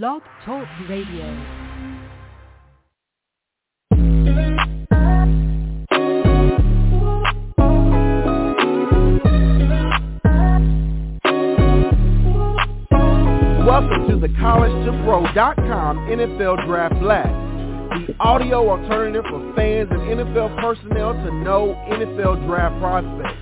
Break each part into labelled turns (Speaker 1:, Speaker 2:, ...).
Speaker 1: Blog Talk Radio.
Speaker 2: Welcome to the College2Pro.com NFL Draft Blast, the audio alternative for fans and NFL personnel to know NFL draft prospects.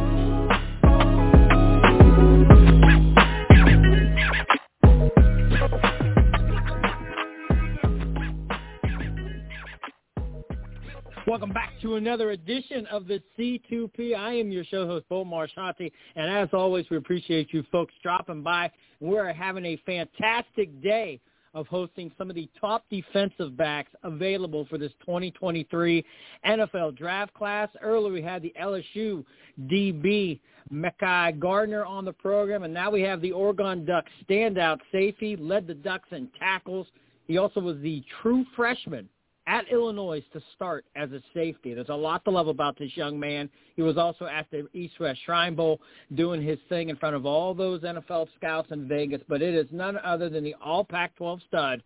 Speaker 3: Another edition of the C2P. I am your show host, Bo Marchionte, and as always, we appreciate you folks dropping by. We're having a fantastic day of hosting some of the top defensive backs available for this 2023 NFL draft class. Earlier, we had the LSU DB Mekhi Garner on the program, and now we have the Oregon Ducks standout safety, led the Ducks in tackles. He also was the true freshman at Illinois to start as a safety. There's a lot to love about this young man. He was also at the East West Shrine Bowl doing his thing in front of all those NFL scouts in Vegas, but it is none other than the all Pac-12 stud,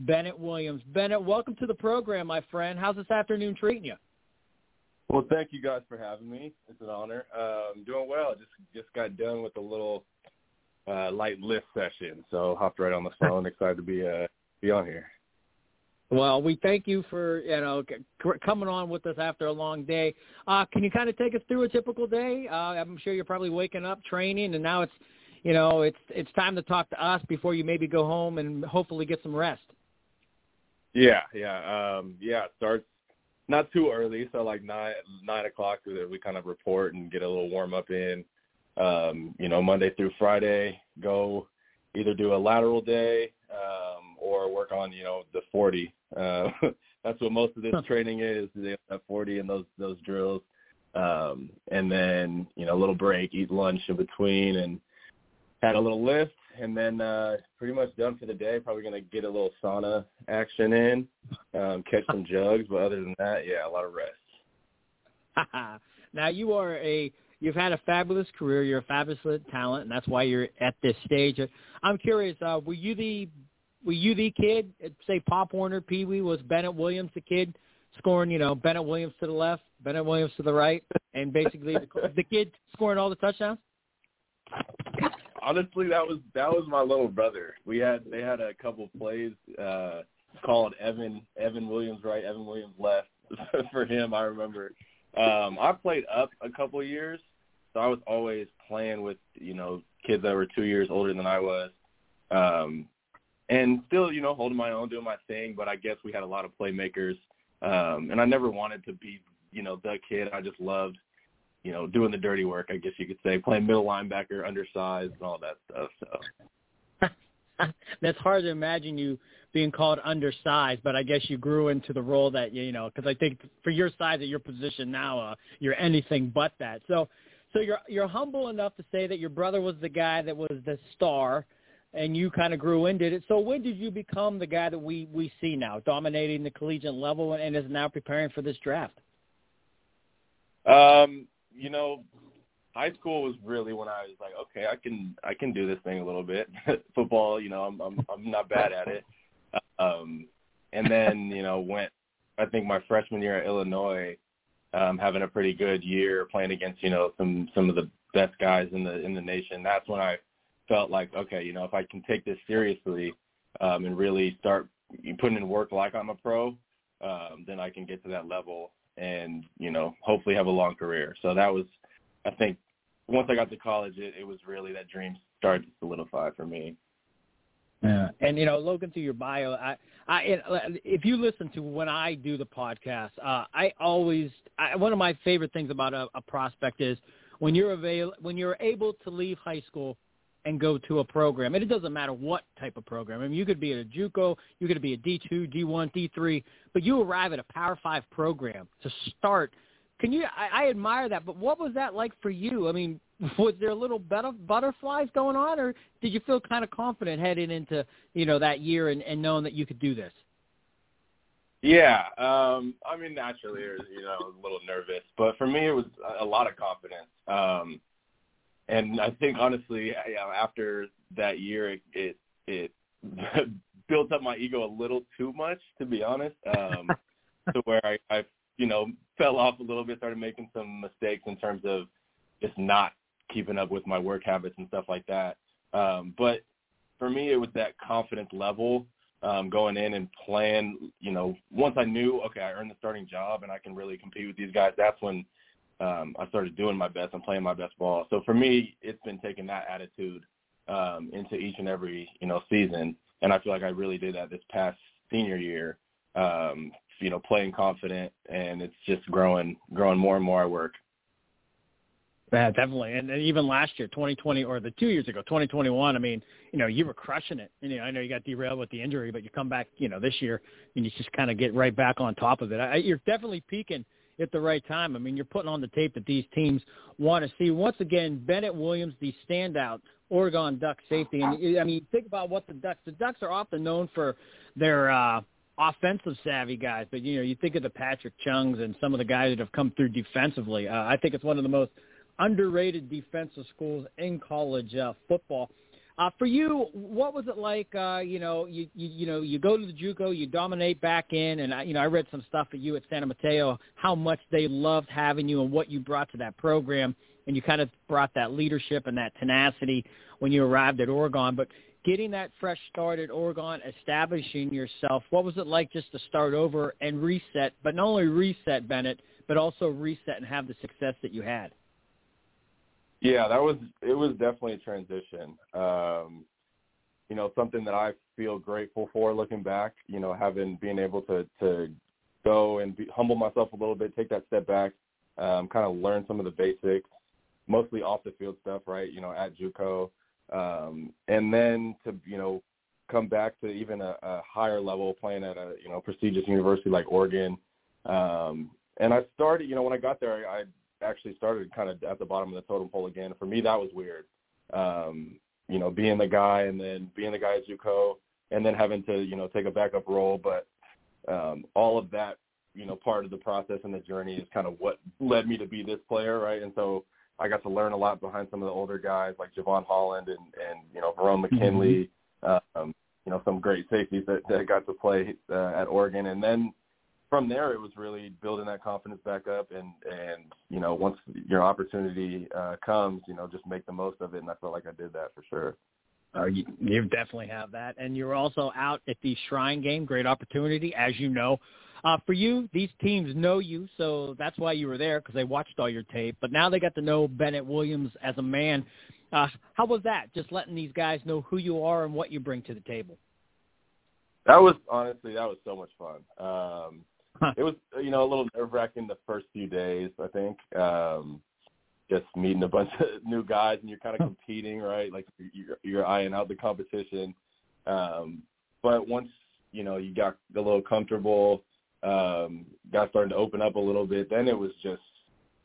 Speaker 3: Bennett Williams. Bennett, welcome to the program, my friend. How's this afternoon treating you?
Speaker 4: Well, thank you guys for having me. It's an honor. Um, doing well. Just just got done with a little uh, light lift session, so hopped right on the phone. Excited to be uh, be on here.
Speaker 3: Well, we thank you for you know coming on with us after a long day. Uh, can you kind of take us through a typical day? Uh, I'm sure you're probably waking up, training, and now it's you know it's it's time to talk to us before you maybe go home and hopefully get some rest.
Speaker 4: Yeah, yeah, um, yeah. It starts not too early, so like nine nine o'clock we kind of report and get a little warm up in. Um, you know, Monday through Friday, go either do a lateral day um, or work on you know the 40. Uh, that's what most of this training is. They have 40 and those those drills, um, and then you know a little break, eat lunch in between, and had a little lift, and then uh, pretty much done for the day. Probably gonna get a little sauna action in, um, catch some jugs, but other than that, yeah, a lot of rest.
Speaker 3: now you are a you've had a fabulous career. You're a fabulous talent, and that's why you're at this stage. I'm curious, uh, were you the were you the kid say Pop Warner, Pee Wee? Was Bennett Williams the kid scoring? You know, Bennett Williams to the left, Bennett Williams to the right, and basically the, the kid scoring all the touchdowns.
Speaker 4: Honestly, that was that was my little brother. We had they had a couple plays uh called Evan Evan Williams right, Evan Williams left for him. I remember. Um, I played up a couple years, so I was always playing with you know kids that were two years older than I was, um, and still you know holding my own, doing my thing. But I guess we had a lot of playmakers, um, and I never wanted to be you know the kid. I just loved you know doing the dirty work. I guess you could say playing middle linebacker, undersized, and all that stuff. So.
Speaker 3: That's hard to imagine you being called undersized, but I guess you grew into the role that you know because I think for your size at your position now, uh, you're anything but that. So so you're you're humble enough to say that your brother was the guy that was the star, and you kind of grew into it. So when did you become the guy that we we see now, dominating the collegiate level, and is now preparing for this draft?
Speaker 4: Um, you know, high school was really when I was like, okay, I can I can do this thing a little bit. Football, you know, I'm I'm I'm not bad at it. Um, and then you know went I think my freshman year at Illinois um, having a pretty good year playing against you know some some of the best guys in the in the nation. That's when I felt like okay, you know, if I can take this seriously um, and really start putting in work like I'm a pro, um, then I can get to that level and you know hopefully have a long career. So that was, I think, once I got to college, it, it was really that dream started to solidify for me.
Speaker 3: Yeah, and you know, Logan, through your bio, I, I, if you listen to when I do the podcast, uh, I always, I, one of my favorite things about a, a prospect is when you're avail, when you're able to leave high school and go to a program, and it doesn't matter what type of program. I mean, you could be at a JUCO, you could be a D2, D1, D3, but you arrive at a Power Five program to start. Can you? I, I admire that, but what was that like for you? I mean, was there a little butterflies going on, or did you feel kind of confident heading into you know that year and, and knowing that you could do this?
Speaker 4: Yeah, um, I mean, naturally, you know, a little nervous, but for me, it was a lot of confidence. Um, and I think honestly, you know, after that year, it it, it built up my ego a little too much, to be honest, um, to where I, I, you know, fell off a little bit, started making some mistakes in terms of just not keeping up with my work habits and stuff like that. Um, but for me, it was that confidence level um, going in and playing. You know, once I knew, okay, I earned the starting job and I can really compete with these guys. That's when um, I started doing my best and playing my best ball. So for me, it's been taking that attitude um, into each and every you know season, and I feel like I really did that this past senior year. Um, you know, playing confident, and it's just growing, growing more and more at work.
Speaker 3: Yeah, definitely. And, and even last year, 2020, or the two years ago, 2021, I mean, you know, you were crushing it. And, you know, I know you got derailed with the injury, but you come back, you know, this year and you just kind of get right back on top of it. I, you're definitely peaking at the right time. I mean, you're putting on the tape that these teams want to see. Once again, Bennett Williams, the standout Oregon Duck safety. And, I mean, think about what the Ducks, the Ducks are often known for their, uh, offensive savvy guys, but you know, you think of the Patrick Chungs and some of the guys that have come through defensively. Uh, I think it's one of the most underrated defensive schools in college uh, football. Uh, for you, what was it like? Uh, you know, you, you you know, you go to the JUCO, you dominate back in, and I, you know, I read some stuff at you at San Mateo, how much they loved having you and what you brought to that program, and you kind of brought that leadership and that tenacity when you arrived at Oregon. But getting that fresh start at Oregon, establishing yourself, what was it like just to start over and reset? But not only reset Bennett, but also reset and have the success that you had.
Speaker 4: Yeah, that was it was definitely a transition. Um, you know, something that I feel grateful for looking back, you know, having being able to to go and be, humble myself a little bit, take that step back, um, kind of learn some of the basics, mostly off the field stuff, right? You know, at JUCO, um, and then to you know come back to even a, a higher level, playing at a you know prestigious university like Oregon. Um, and I started, you know, when I got there, I, I actually started kind of at the bottom of the totem pole again. For me, that was weird. Um, you know, being the guy and then being the guy at JUCO and then having to, you know, take a backup role. But um, all of that, you know, part of the process and the journey is kind of what led me to be this player, right? And so I got to learn a lot behind some of the older guys like Jevon Holland and, and you know, Verone mm-hmm. McKinley, mm-hmm. um, you know, some great safeties that, that got to play uh, at Oregon. And then from there it was really building that confidence back up and and you know once your opportunity uh comes you know just make the most of it and i felt like i did that for sure
Speaker 3: uh, you, you definitely have that and you're also out at the shrine game great opportunity as you know uh, for you, these teams know you, so that's why you were there because they watched all your tape. But now they got to know Bennett Williams as a man. Uh, how was that? Just letting these guys know who you are and what you bring to the table.
Speaker 4: That was honestly that was so much fun. Um, it was you know a little nerve wracking the first few days. I think um, just meeting a bunch of new guys and you're kind of competing, right? Like you're, you're eyeing out the competition. Um, but once you know you got a little comfortable, um, got starting to open up a little bit, then it was just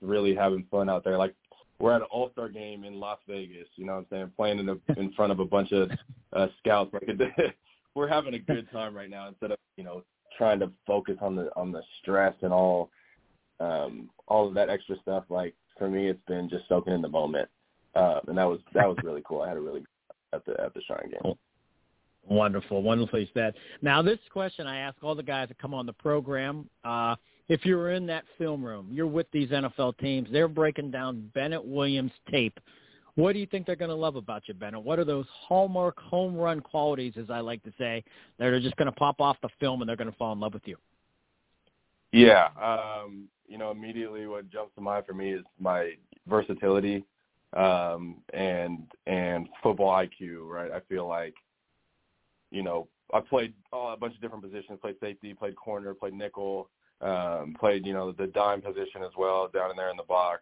Speaker 4: really having fun out there. Like we're at an All Star game in Las Vegas, you know what I'm saying, playing in a, in front of a bunch of uh, scouts. Like we're having a good time right now instead of you know trying to focus on the on the stress and all um all of that extra stuff like for me it's been just soaking in the moment. Uh, and that was that was really cool. I had a really at the at the shrine game.
Speaker 3: Wonderful wonderfully said. Now this question i ask all the guys that come on the program uh if you're in that film room you're with these nfl teams they're breaking down bennett williams tape what do you think they're going to love about you, Bennett? What are those hallmark home run qualities, as I like to say, that are just going to pop off the film and they're going to fall in love with you?
Speaker 4: Yeah, um, you know, immediately what jumps to mind for me is my versatility um, and and football IQ. Right, I feel like, you know, I played a bunch of different positions. Played safety, played corner, played nickel, um, played you know the dime position as well down in there in the box.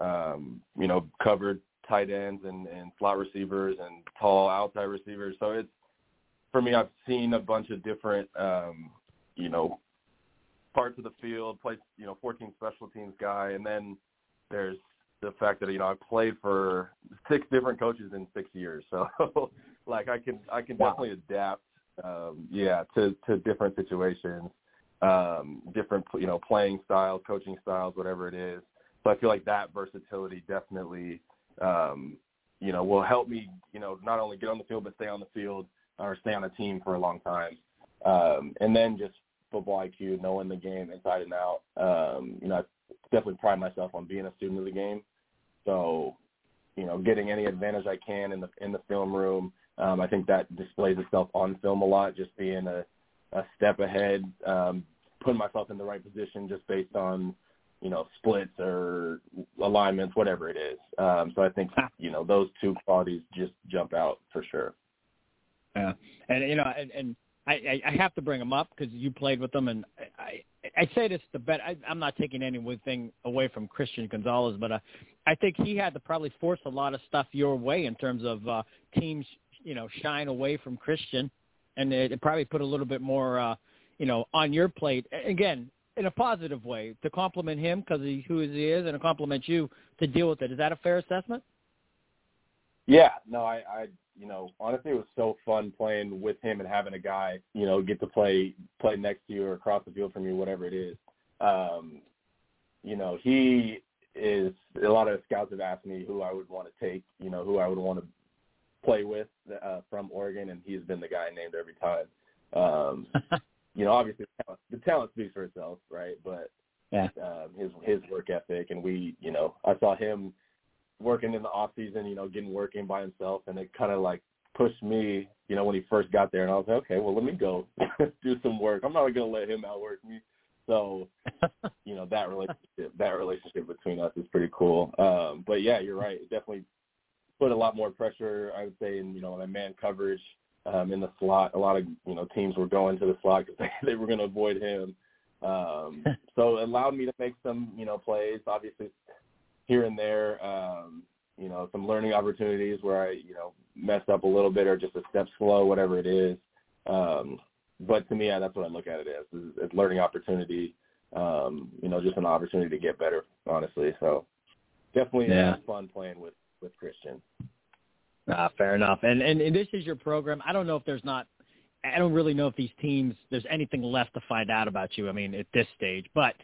Speaker 4: Um, you know, covered tight ends and, and slot receivers and tall outside receivers. So it's for me, I've seen a bunch of different, um, you know, parts of the field. Played, you know, 14 special teams guy, and then there's the fact that you know I played for six different coaches in six years. So like I can I can wow. definitely adapt, um, yeah, to to different situations. um, different you know playing styles, coaching styles, whatever it is. So I feel like that versatility definitely um, you know will help me you know not only get on the field but stay on the field or stay on a team for a long time. Um, and then just football IQ, knowing the game inside and out. Um, you know, I definitely pride myself on being a student of the game. So, you know, getting any advantage I can in the in the film room. Um, I think that displays itself on film a lot, just being a, a step ahead, um, putting myself in the right position just based on, you know, splits or alignments, whatever it is. Um, so I think, you know, those two qualities just jump out for sure.
Speaker 3: Yeah. And, you know, and, and I, I have to bring them up because you played with them, and I, I say this the bet. I, I'm not taking anything away from Christian Gonzalez, but uh, I think he had to probably force a lot of stuff your way in terms of uh, teams, you know, shine away from Christian, and it, it probably put a little bit more, uh, you know, on your plate. Again, in a positive way to compliment him because he who he is, and to compliment you to deal with it. Is that a fair assessment?
Speaker 4: Yeah, no, I, I you know, honestly, it was so fun playing with him and having a guy, you know, get to play play next to you or across the field from you, whatever it is. Um, you know, he is a lot of scouts have asked me who I would want to take, you know, who I would want to play with uh, from Oregon, and he's been the guy named every time. Um, you know, obviously the talent, the talent speaks for itself, right? But
Speaker 3: yeah,
Speaker 4: um, his his work ethic, and we, you know, I saw him working in the off season, you know, getting working by himself, and it kind of like pushed me, you know, when he first got there, and I was like, okay, well, let me go do some work. I'm not going to let him outwork me. So, you know, that relationship, that relationship between us is pretty cool. Um, but yeah, you're right. It definitely put a lot more pressure, I would say, in you know, my man coverage um, in the slot. A lot of you know teams were going to the slot because they, they were going to avoid him. Um, so it allowed me to make some, you know, plays. Obviously, here and there, um, you know, some learning opportunities where I, you know, messed up a little bit or just a step slow, whatever it is. Um, but to me, yeah, that's what I look at it as, is, is learning opportunity, um, you know, just an opportunity to get better, honestly. So definitely
Speaker 3: yeah.
Speaker 4: fun playing with, with Christian.
Speaker 3: Ah, fair enough. And, and and this is your program. I don't know if there's not I don't really know if these teams there's anything left to find out about you. I mean, at this stage, but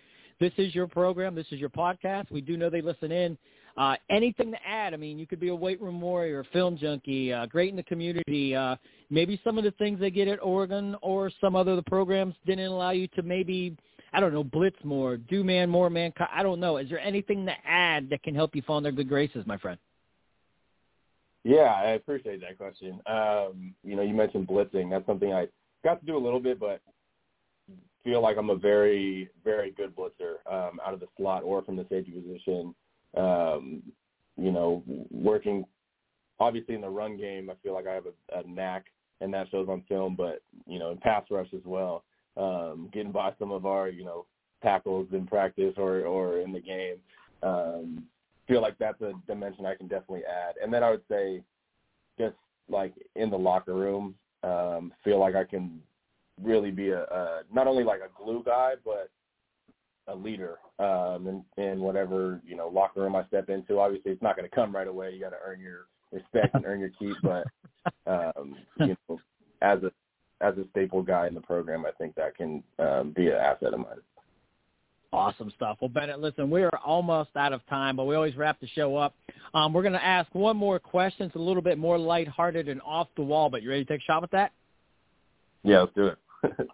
Speaker 3: this is your program. This is your podcast. We do know they listen in. Uh, anything to add? I mean, you could be a weight room warrior, a film junkie, uh, great in the community. Uh, maybe some of the things they get at Oregon or some other the programs didn't allow you to maybe, I don't know, blitz more, do man more, man. I don't know. Is there anything to add that can help you fall in their good graces, my friend?
Speaker 4: Yeah, I appreciate that question. Um, you know, you mentioned blitzing. That's something I got to do a little bit, but feel like I'm a very, very good blitzer um, out of the slot or from the safety position. Um, you know, working obviously in the run game, I feel like I have a, a knack, and that shows on film. But you know, in pass rush as well, um, getting by some of our you know tackles in practice or or in the game. Um, feel like that's a dimension I can definitely add. And then I would say, just like in the locker room, um, feel like I can really be a, a not only like a glue guy, but a leader um, in, in whatever you know locker room I step into. Obviously, it's not going to come right away. You got to earn your respect and earn your keep. But um, you know, as a as a staple guy in the program, I think that can um, be an asset of mine.
Speaker 3: Awesome stuff. Well, Bennett, listen, we are almost out of time, but we always wrap the show up. Um, we're going to ask one more question. It's a little bit more lighthearted and off the wall, but you ready to take a shot with that?
Speaker 4: Yeah, let's do it.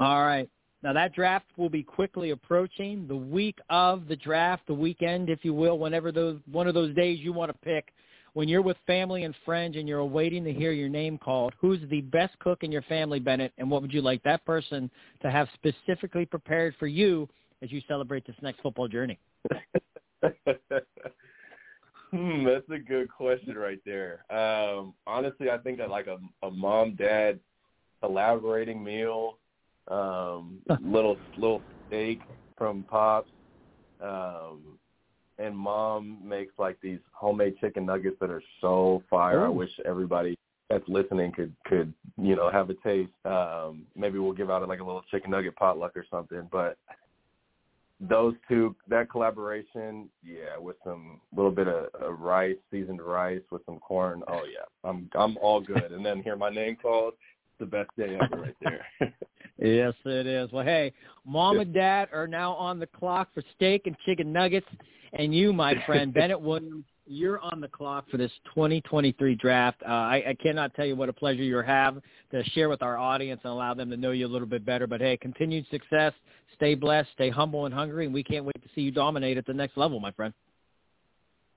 Speaker 3: All right. Now that draft will be quickly approaching. The week of the draft, the weekend, if you will, whenever those one of those days you want to pick, when you're with family and friends and you're waiting to hear your name called, who's the best cook in your family, Bennett, and what would you like that person to have specifically prepared for you as you celebrate this next football journey?
Speaker 4: hmm, that's a good question right there. Um, honestly, I think that like a, a mom dad elaborating meal, um, little little steak from Pops, um, and Mom makes like these homemade chicken nuggets that are so fire. Ooh. I wish everybody that's listening could could you know have a taste. Um, maybe we'll give out like a little chicken nugget potluck or something. But those two, that collaboration, yeah, with some little bit of, of rice, seasoned rice with some corn. Oh yeah, I'm I'm all good. And then hear my name called, the best day ever right there.
Speaker 3: Yes, it is. Well, hey, mom and dad are now on the clock for steak and chicken nuggets, and you, my friend Bennett Williams, you're on the clock for this 2023 draft. Uh, I, I cannot tell you what a pleasure you have to share with our audience and allow them to know you a little bit better. But hey, continued success. Stay blessed. Stay humble and hungry, and we can't wait to see you dominate at the next level, my friend.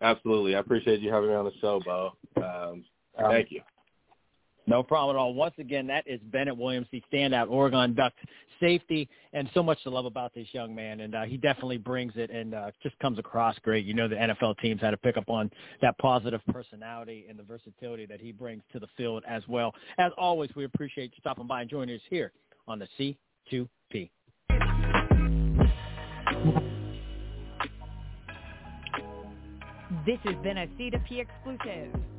Speaker 4: Absolutely. I appreciate you having me on the show, Bo. Um, thank you.
Speaker 3: No problem at all. Once again, that is Bennett Williams, the standout Oregon Duck safety, and so much to love about this young man. And uh, he definitely brings it and uh, just comes across great. You know, the NFL teams had to pick up on that positive personality and the versatility that he brings to the field as well. As always, we appreciate you stopping by and joining us here on the C2P.
Speaker 1: This has been a C2P exclusive.